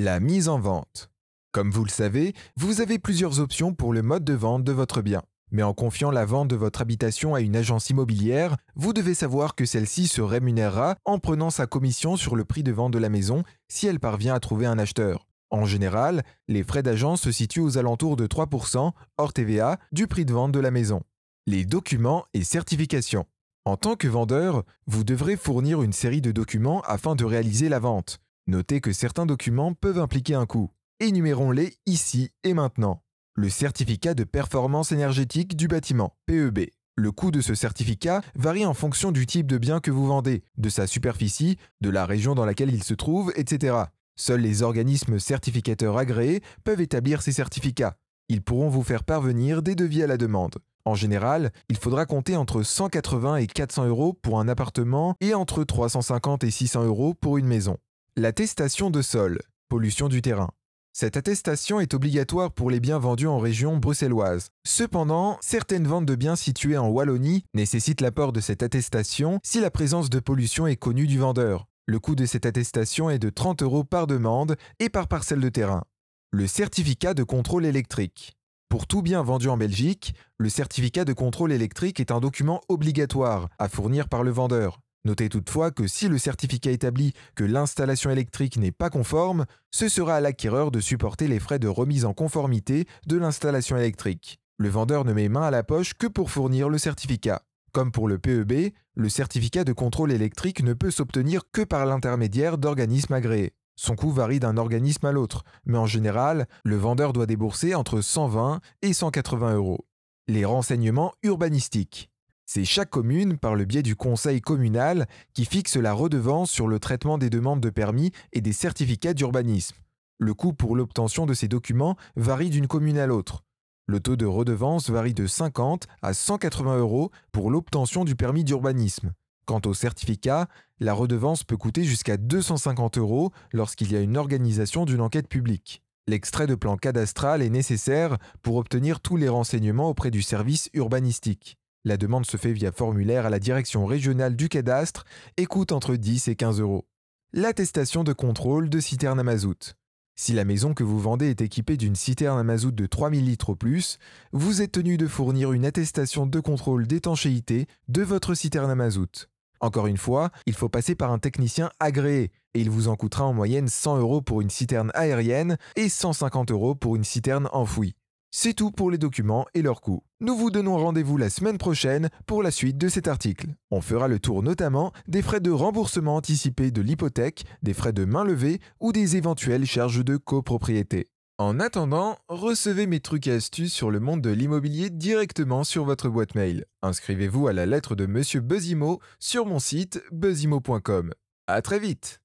La mise en vente. Comme vous le savez, vous avez plusieurs options pour le mode de vente de votre bien. Mais en confiant la vente de votre habitation à une agence immobilière, vous devez savoir que celle-ci se rémunérera en prenant sa commission sur le prix de vente de la maison si elle parvient à trouver un acheteur. En général, les frais d'agence se situent aux alentours de 3%, hors TVA, du prix de vente de la maison. Les documents et certifications. En tant que vendeur, vous devrez fournir une série de documents afin de réaliser la vente. Notez que certains documents peuvent impliquer un coût. Énumérons-les ici et maintenant. Le certificat de performance énergétique du bâtiment, PEB. Le coût de ce certificat varie en fonction du type de bien que vous vendez, de sa superficie, de la région dans laquelle il se trouve, etc. Seuls les organismes certificateurs agréés peuvent établir ces certificats. Ils pourront vous faire parvenir des devis à la demande. En général, il faudra compter entre 180 et 400 euros pour un appartement et entre 350 et 600 euros pour une maison. L'attestation de sol, pollution du terrain. Cette attestation est obligatoire pour les biens vendus en région bruxelloise. Cependant, certaines ventes de biens situés en Wallonie nécessitent l'apport de cette attestation si la présence de pollution est connue du vendeur. Le coût de cette attestation est de 30 euros par demande et par parcelle de terrain. Le certificat de contrôle électrique. Pour tout bien vendu en Belgique, le certificat de contrôle électrique est un document obligatoire à fournir par le vendeur. Notez toutefois que si le certificat établit que l'installation électrique n'est pas conforme, ce sera à l'acquéreur de supporter les frais de remise en conformité de l'installation électrique. Le vendeur ne met main à la poche que pour fournir le certificat. Comme pour le PEB, le certificat de contrôle électrique ne peut s'obtenir que par l'intermédiaire d'organismes agréés. Son coût varie d'un organisme à l'autre, mais en général, le vendeur doit débourser entre 120 et 180 euros. Les renseignements urbanistiques. C'est chaque commune, par le biais du conseil communal, qui fixe la redevance sur le traitement des demandes de permis et des certificats d'urbanisme. Le coût pour l'obtention de ces documents varie d'une commune à l'autre. Le taux de redevance varie de 50 à 180 euros pour l'obtention du permis d'urbanisme. Quant au certificat, la redevance peut coûter jusqu'à 250 euros lorsqu'il y a une organisation d'une enquête publique. L'extrait de plan cadastral est nécessaire pour obtenir tous les renseignements auprès du service urbanistique. La demande se fait via formulaire à la direction régionale du cadastre et coûte entre 10 et 15 euros. L'attestation de contrôle de citerne à mazout. Si la maison que vous vendez est équipée d'une citerne à mazout de 3000 litres au plus, vous êtes tenu de fournir une attestation de contrôle d'étanchéité de votre citerne à mazout. Encore une fois, il faut passer par un technicien agréé et il vous en coûtera en moyenne 100 euros pour une citerne aérienne et 150 euros pour une citerne enfouie. C'est tout pour les documents et leurs coûts. Nous vous donnons rendez-vous la semaine prochaine pour la suite de cet article. On fera le tour notamment des frais de remboursement anticipé de l'hypothèque, des frais de main levée ou des éventuelles charges de copropriété. En attendant, recevez mes trucs et astuces sur le monde de l'immobilier directement sur votre boîte mail. Inscrivez-vous à la lettre de Monsieur Buzzimo sur mon site buzzimo.com. À très vite